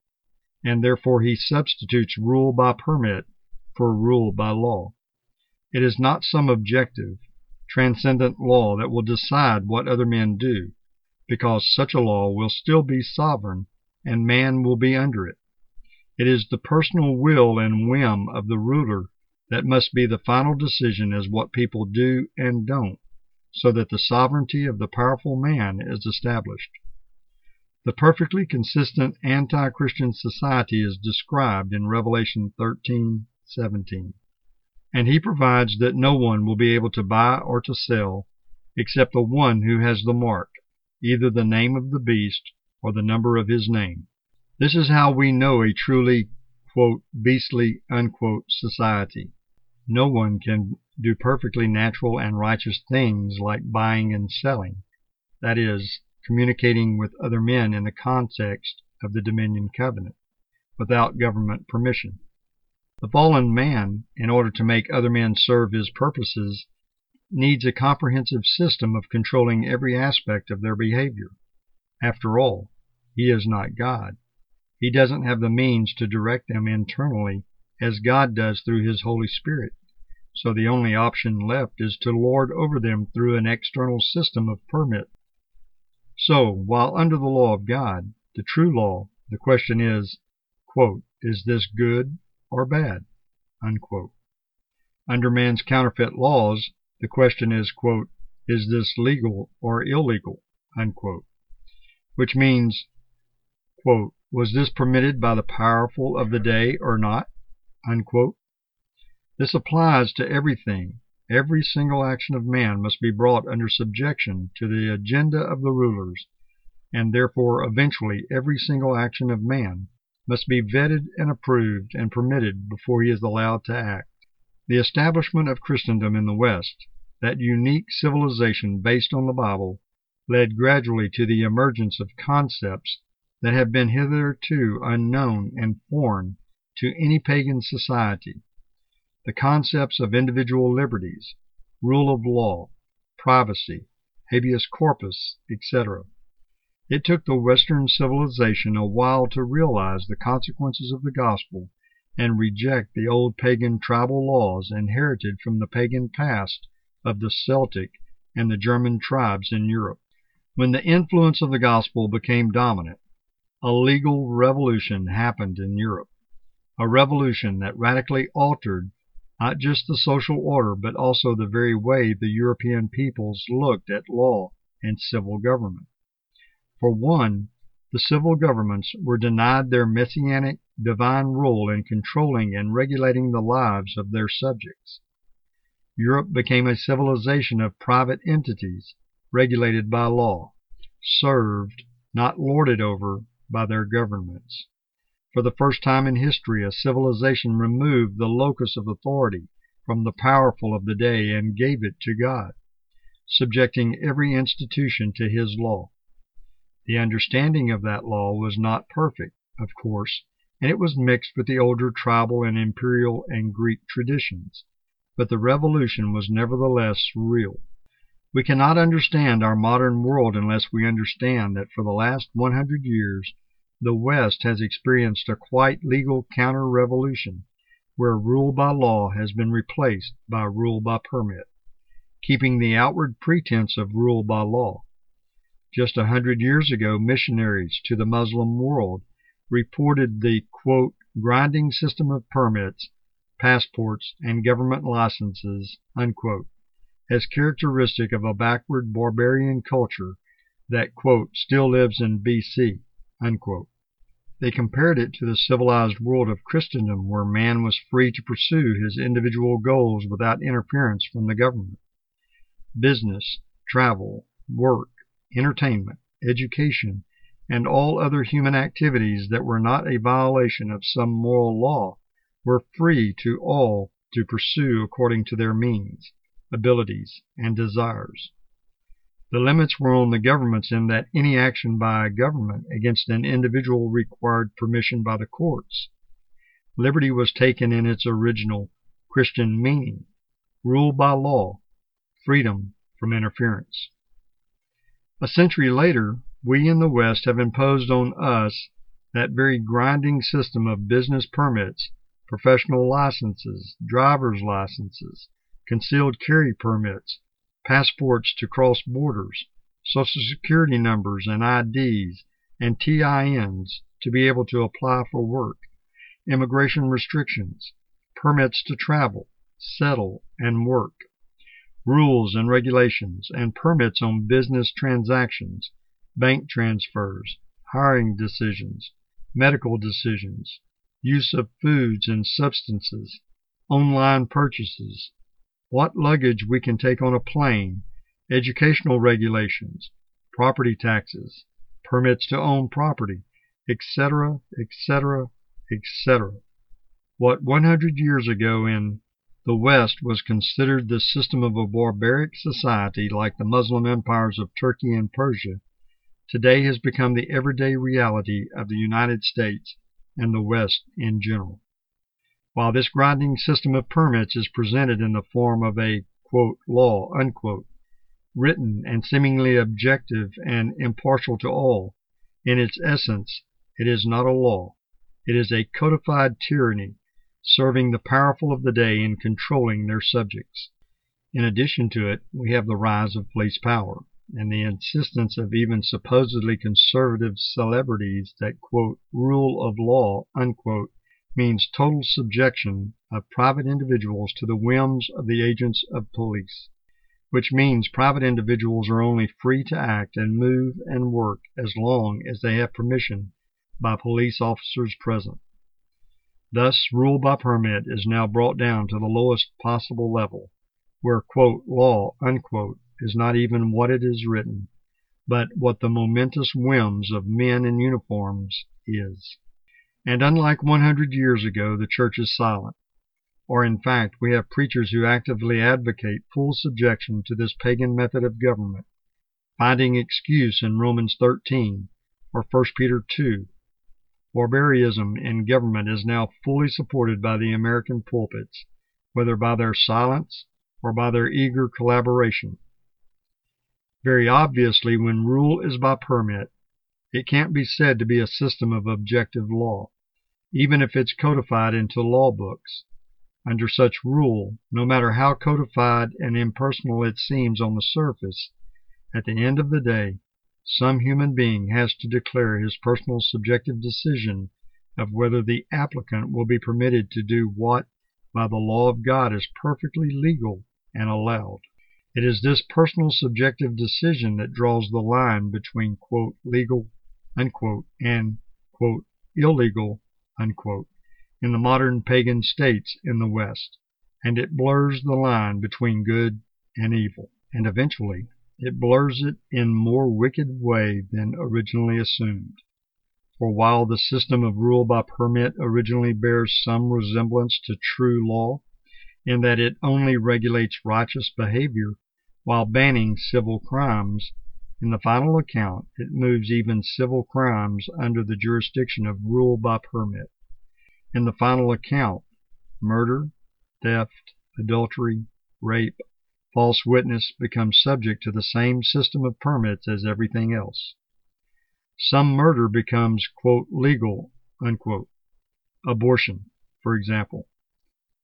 A: and therefore he substitutes rule by permit for rule by law. It is not some objective, transcendent law that will decide what other men do, because such a law will still be sovereign and man will be under it. It is the personal will and whim of the ruler that must be the final decision as what people do and don't, so that the sovereignty of the powerful man is established. The perfectly consistent anti-Christian society is described in Revelation 13:17, and he provides that no one will be able to buy or to sell except the one who has the mark, either the name of the beast or the number of his name. This is how we know a truly quote, beastly unquote, society. No one can do perfectly natural and righteous things like buying and selling, that is, communicating with other men in the context of the Dominion Covenant, without government permission. The fallen man, in order to make other men serve his purposes, needs a comprehensive system of controlling every aspect of their behavior. After all, he is not God. He doesn't have the means to direct them internally as God does through his Holy Spirit. So the only option left is to lord over them through an external system of permit. So, while under the law of God, the true law, the question is, quote, is this good or bad? Unquote. Under man's counterfeit laws, the question is, is this legal or illegal? Which means, was this permitted by the powerful of the day or not? This applies to everything. Every single action of man must be brought under subjection to the agenda of the rulers, and therefore eventually every single action of man must be vetted and approved and permitted before he is allowed to act. The establishment of Christendom in the West, that unique civilization based on the Bible, led gradually to the emergence of concepts that have been hitherto unknown and foreign to any pagan society. The concepts of individual liberties, rule of law, privacy, habeas corpus, etc. It took the Western civilization a while to realize the consequences of the gospel and reject the old pagan tribal laws inherited from the pagan past of the Celtic and the German tribes in Europe. When the influence of the gospel became dominant, a legal revolution happened in Europe, a revolution that radically altered not just the social order but also the very way the European peoples looked at law and civil government. For one, the civil governments were denied their messianic divine role in controlling and regulating the lives of their subjects. Europe became a civilization of private entities regulated by law, served, not lorded over, by their governments. For the first time in history, a civilization removed the locus of authority from the powerful of the day and gave it to God, subjecting every institution to his law. The understanding of that law was not perfect, of course, and it was mixed with the older tribal and imperial and Greek traditions, but the revolution was nevertheless real. We cannot understand our modern world unless we understand that for the last 100 years the West has experienced a quite legal counter revolution, where rule by law has been replaced by rule by permit, keeping the outward pretense of rule by law. Just a hundred years ago, missionaries to the Muslim world reported the quote, grinding system of permits, passports, and government licenses as characteristic of a backward barbarian culture that still lives in BC. They compared it to the civilized world of Christendom where man was free to pursue his individual goals without interference from the government. Business, travel, work, entertainment, education, and all other human activities that were not a violation of some moral law were free to all to pursue according to their means, abilities, and desires. The limits were on the governments in that any action by a government against an individual required permission by the courts. Liberty was taken in its original Christian meaning, rule by law, freedom from interference. A century later, we in the West have imposed on us that very grinding system of business permits, professional licenses, driver's licenses, concealed carry permits, passports to cross borders, social security numbers and IDs, and TINs to be able to apply for work, immigration restrictions, permits to travel, settle, and work, rules and regulations, and permits on business transactions, bank transfers, hiring decisions, medical decisions, use of foods and substances, online purchases, what luggage we can take on a plane, educational regulations, property taxes, permits to own property, etc., etc., etc. What 100 years ago in the West was considered the system of a barbaric society like the Muslim empires of Turkey and Persia, today has become the everyday reality of the United States and the West in general. While this grinding system of permits is presented in the form of a law, written and seemingly objective and impartial to all, in its essence it is not a law. It is a codified tyranny serving the powerful of the day in controlling their subjects. In addition to it, we have the rise of police power and the insistence of even supposedly conservative celebrities that rule of law means total subjection of private individuals to the whims of the agents of police, which means private individuals are only free to act and move and work as long as they have permission by police officers present. Thus, rule by permit is now brought down to the lowest possible level, where law is not even what it is written, but what the momentous whims of men in uniforms is. And unlike 100 years ago, the church is silent. Or, in fact, we have preachers who actively advocate full subjection to this pagan method of government, finding excuse in Romans 13 or 1 Peter 2. Barbarism in government is now fully supported by the American pulpits, whether by their silence or by their eager collaboration. Very obviously, when rule is by permit, it can't be said to be a system of objective law, even if it's codified into law books. Under such rule, no matter how codified and impersonal it seems on the surface, at the end of the day, some human being has to declare his personal subjective decision of whether the applicant will be permitted to do what by the law of God is perfectly legal and allowed. It is this personal subjective decision that draws the line between legal and illegal in the modern pagan states in the West, and it blurs the line between good and evil, and eventually it blurs it in more wicked way than originally assumed. For while the system of rule by permit originally bears some resemblance to true law, in that it only regulates righteous behavior while banning civil crimes, in the final account it moves even civil crimes under the jurisdiction of rule by permit. In the final account, murder, theft, adultery, rape, false witness become subject to the same system of permits as everything else. Some murder becomes quote, legal. Unquote. Abortion, for example.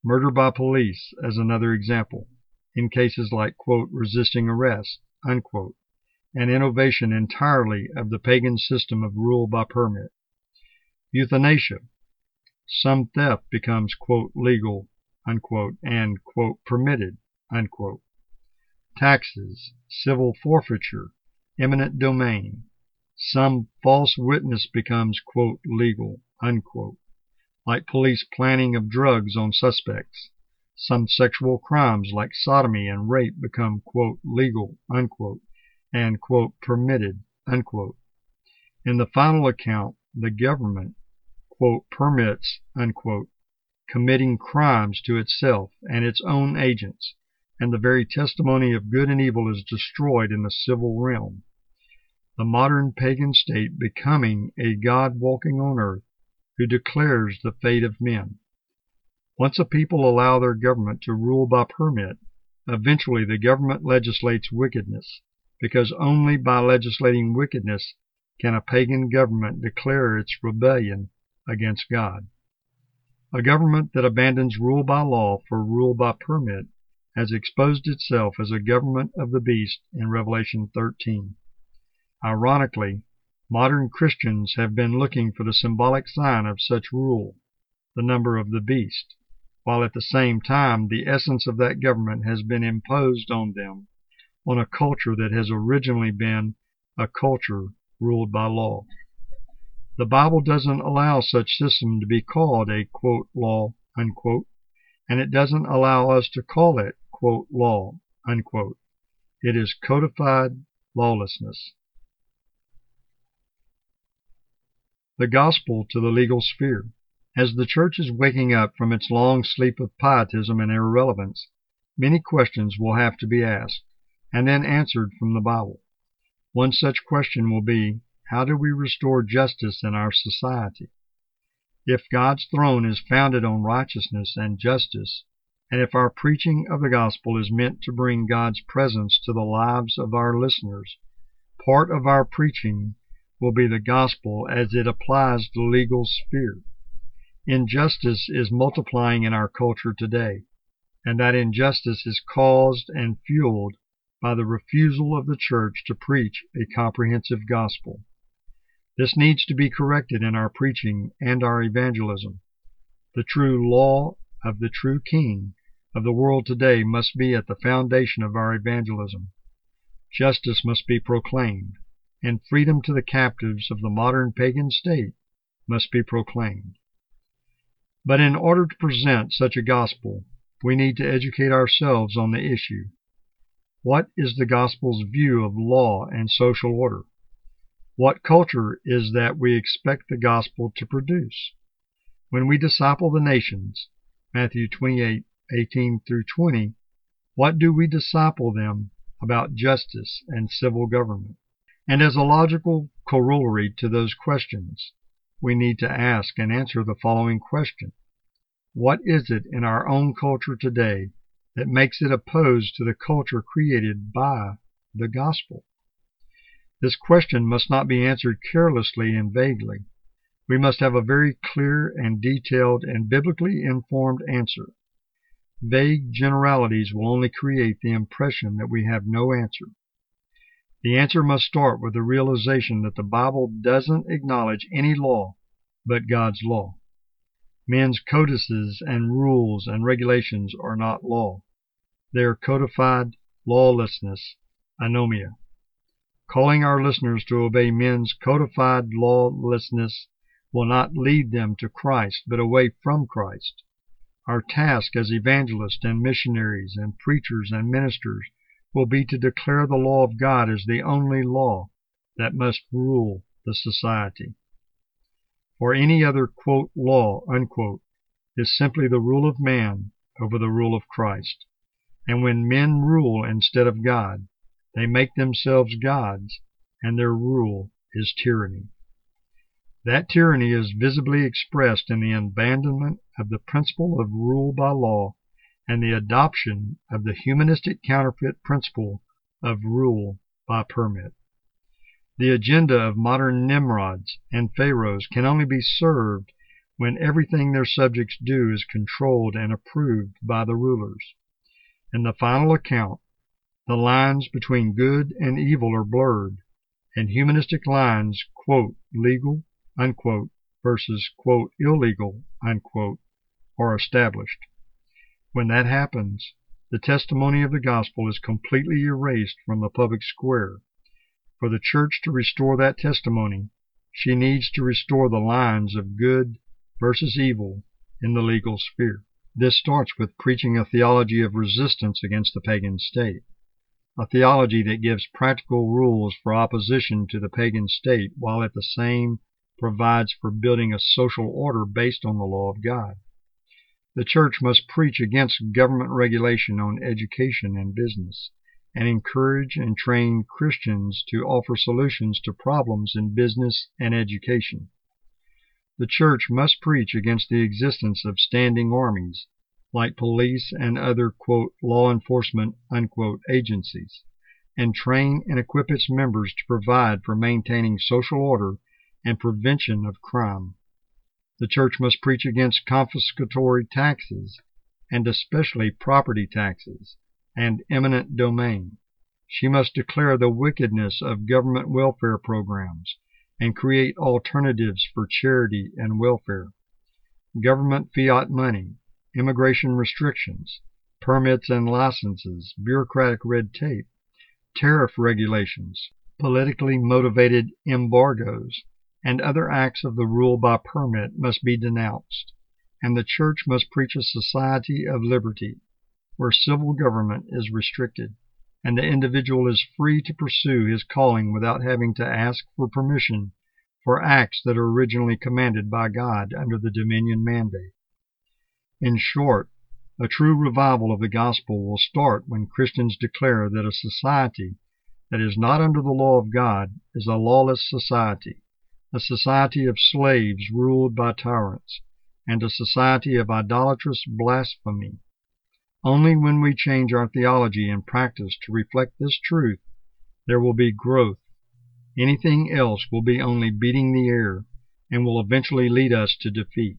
A: Murder by police, as another example, in cases like resisting arrest. An innovation entirely of the pagan system of rule by permit. Euthanasia. Some theft becomes legal and permitted. Taxes, civil forfeiture, eminent domain. Some false witness becomes legal like police planning of drugs on suspects. Some sexual crimes like sodomy and rape become legal and permitted. In the final account, the government, permits, committing crimes to itself and its own agents, and the very testimony of good and evil is destroyed in the civil realm. The modern pagan state becoming a God walking on earth who declares the fate of men. Once a people allow their government to rule by permit, eventually the government legislates wickedness because only by legislating wickedness can a pagan government declare its rebellion against God. A government that abandons rule by law for rule by permit has exposed itself as a government of the beast in Revelation 13. Ironically, modern Christians have been looking for the symbolic sign of such rule, the number of the beast, while at the same time the essence of that government has been imposed on them on a culture that has originally been a culture ruled by law. The Bible doesn't allow such system to be called a quote, law, unquote, and it doesn't allow us to call it quote, law. Unquote. It is codified lawlessness. The gospel to the legal sphere. As the church is waking up from its long sleep of pietism and irrelevance, many questions will have to be asked, and then answered from the Bible. One such question will be, how do we restore justice in our society? If God's throne is founded on righteousness and justice, and if our preaching of the gospel is meant to bring God's presence to the lives of our listeners, part of our preaching will be the gospel as it applies to the legal sphere. Injustice is multiplying in our culture today, and that injustice is caused and fueled by the refusal of the church to preach a comprehensive gospel. This needs to be corrected in our preaching and our evangelism. The true law of the true King of the world today must be at the foundation of our evangelism. Justice must be proclaimed, and freedom to the captives of the modern pagan state must be proclaimed. But in order to present such a gospel, we need to educate ourselves on the issue. What is the gospel's view of law and social order? What culture is that we expect the gospel to produce? When we disciple the nations, Matthew 28, 18 through 20, what do we disciple them about justice and civil government? And as a logical corollary to those questions, we need to ask and answer the following question. What is it in our own culture today that makes it opposed to the culture created by the gospel? This question must not be answered carelessly and vaguely. We must have a very clear and detailed and biblically informed answer. Vague generalities will only create the impression that we have no answer. The answer must start with the realization that the Bible doesn't acknowledge any law but God's law. Men's codices and rules and regulations are not law. They are codified lawlessness, anomia. Calling our listeners to obey men's codified lawlessness will not lead them to Christ, but away from Christ. Our task as evangelists and missionaries and preachers and ministers will be to declare the law of God as the only law that must rule the society. For any other quote, law unquote, is simply the rule of man over the rule of Christ. And when men rule instead of God, they make themselves gods, and their rule is tyranny. That tyranny is visibly expressed in the abandonment of the principle of rule by law and the adoption of the humanistic counterfeit principle of rule by permit. The agenda of modern Nimrods and Pharaohs can only be served when everything their subjects do is controlled and approved by the rulers. In the final account, the lines between good and evil are blurred, and humanistic lines, quote, legal, unquote, versus, quote, illegal, unquote, are established. When that happens, the testimony of the gospel is completely erased from the public square. For the church to restore that testimony, she needs to restore the lines of good versus evil in the legal sphere. This starts with preaching a theology of resistance against the pagan state a theology that gives practical rules for opposition to the pagan state while at the same provides for building a social order based on the law of God. The church must preach against government regulation on education and business and encourage and train Christians to offer solutions to problems in business and education. The church must preach against the existence of standing armies like police and other law enforcement agencies, and train and equip its members to provide for maintaining social order and prevention of crime. The church must preach against confiscatory taxes, and especially property taxes, and eminent domain. She must declare the wickedness of government welfare programs and create alternatives for charity and welfare. Government fiat money, immigration restrictions, permits and licenses, bureaucratic red tape, tariff regulations, politically motivated embargoes, and other acts of the rule by permit must be denounced, and the church must preach a society of liberty, where civil government is restricted, and the individual is free to pursue his calling without having to ask for permission for acts that are originally commanded by God under the dominion mandate. In short, a true revival of the gospel will start when Christians declare that a society that is not under the law of God is a lawless society, a society of slaves ruled by tyrants, and a society of idolatrous blasphemy. Only when we change our theology and practice to reflect this truth there will be growth. Anything else will be only beating the air and will eventually lead us to defeat.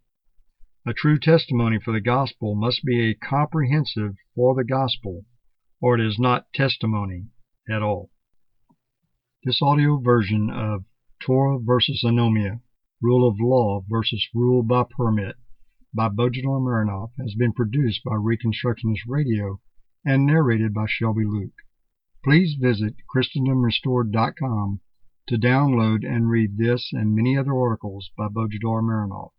A: A true testimony for the gospel must be a comprehensive for the gospel, or it is not testimony at all. This audio version of Torah versus Anomia, Rule of Law versus Rule by Permit by Bojidar Marinov has been produced by Reconstructionist Radio and narrated by Shelby Luke. Please visit ChristendomRestored.com to download and read this and many other articles by Bojidar Marinov.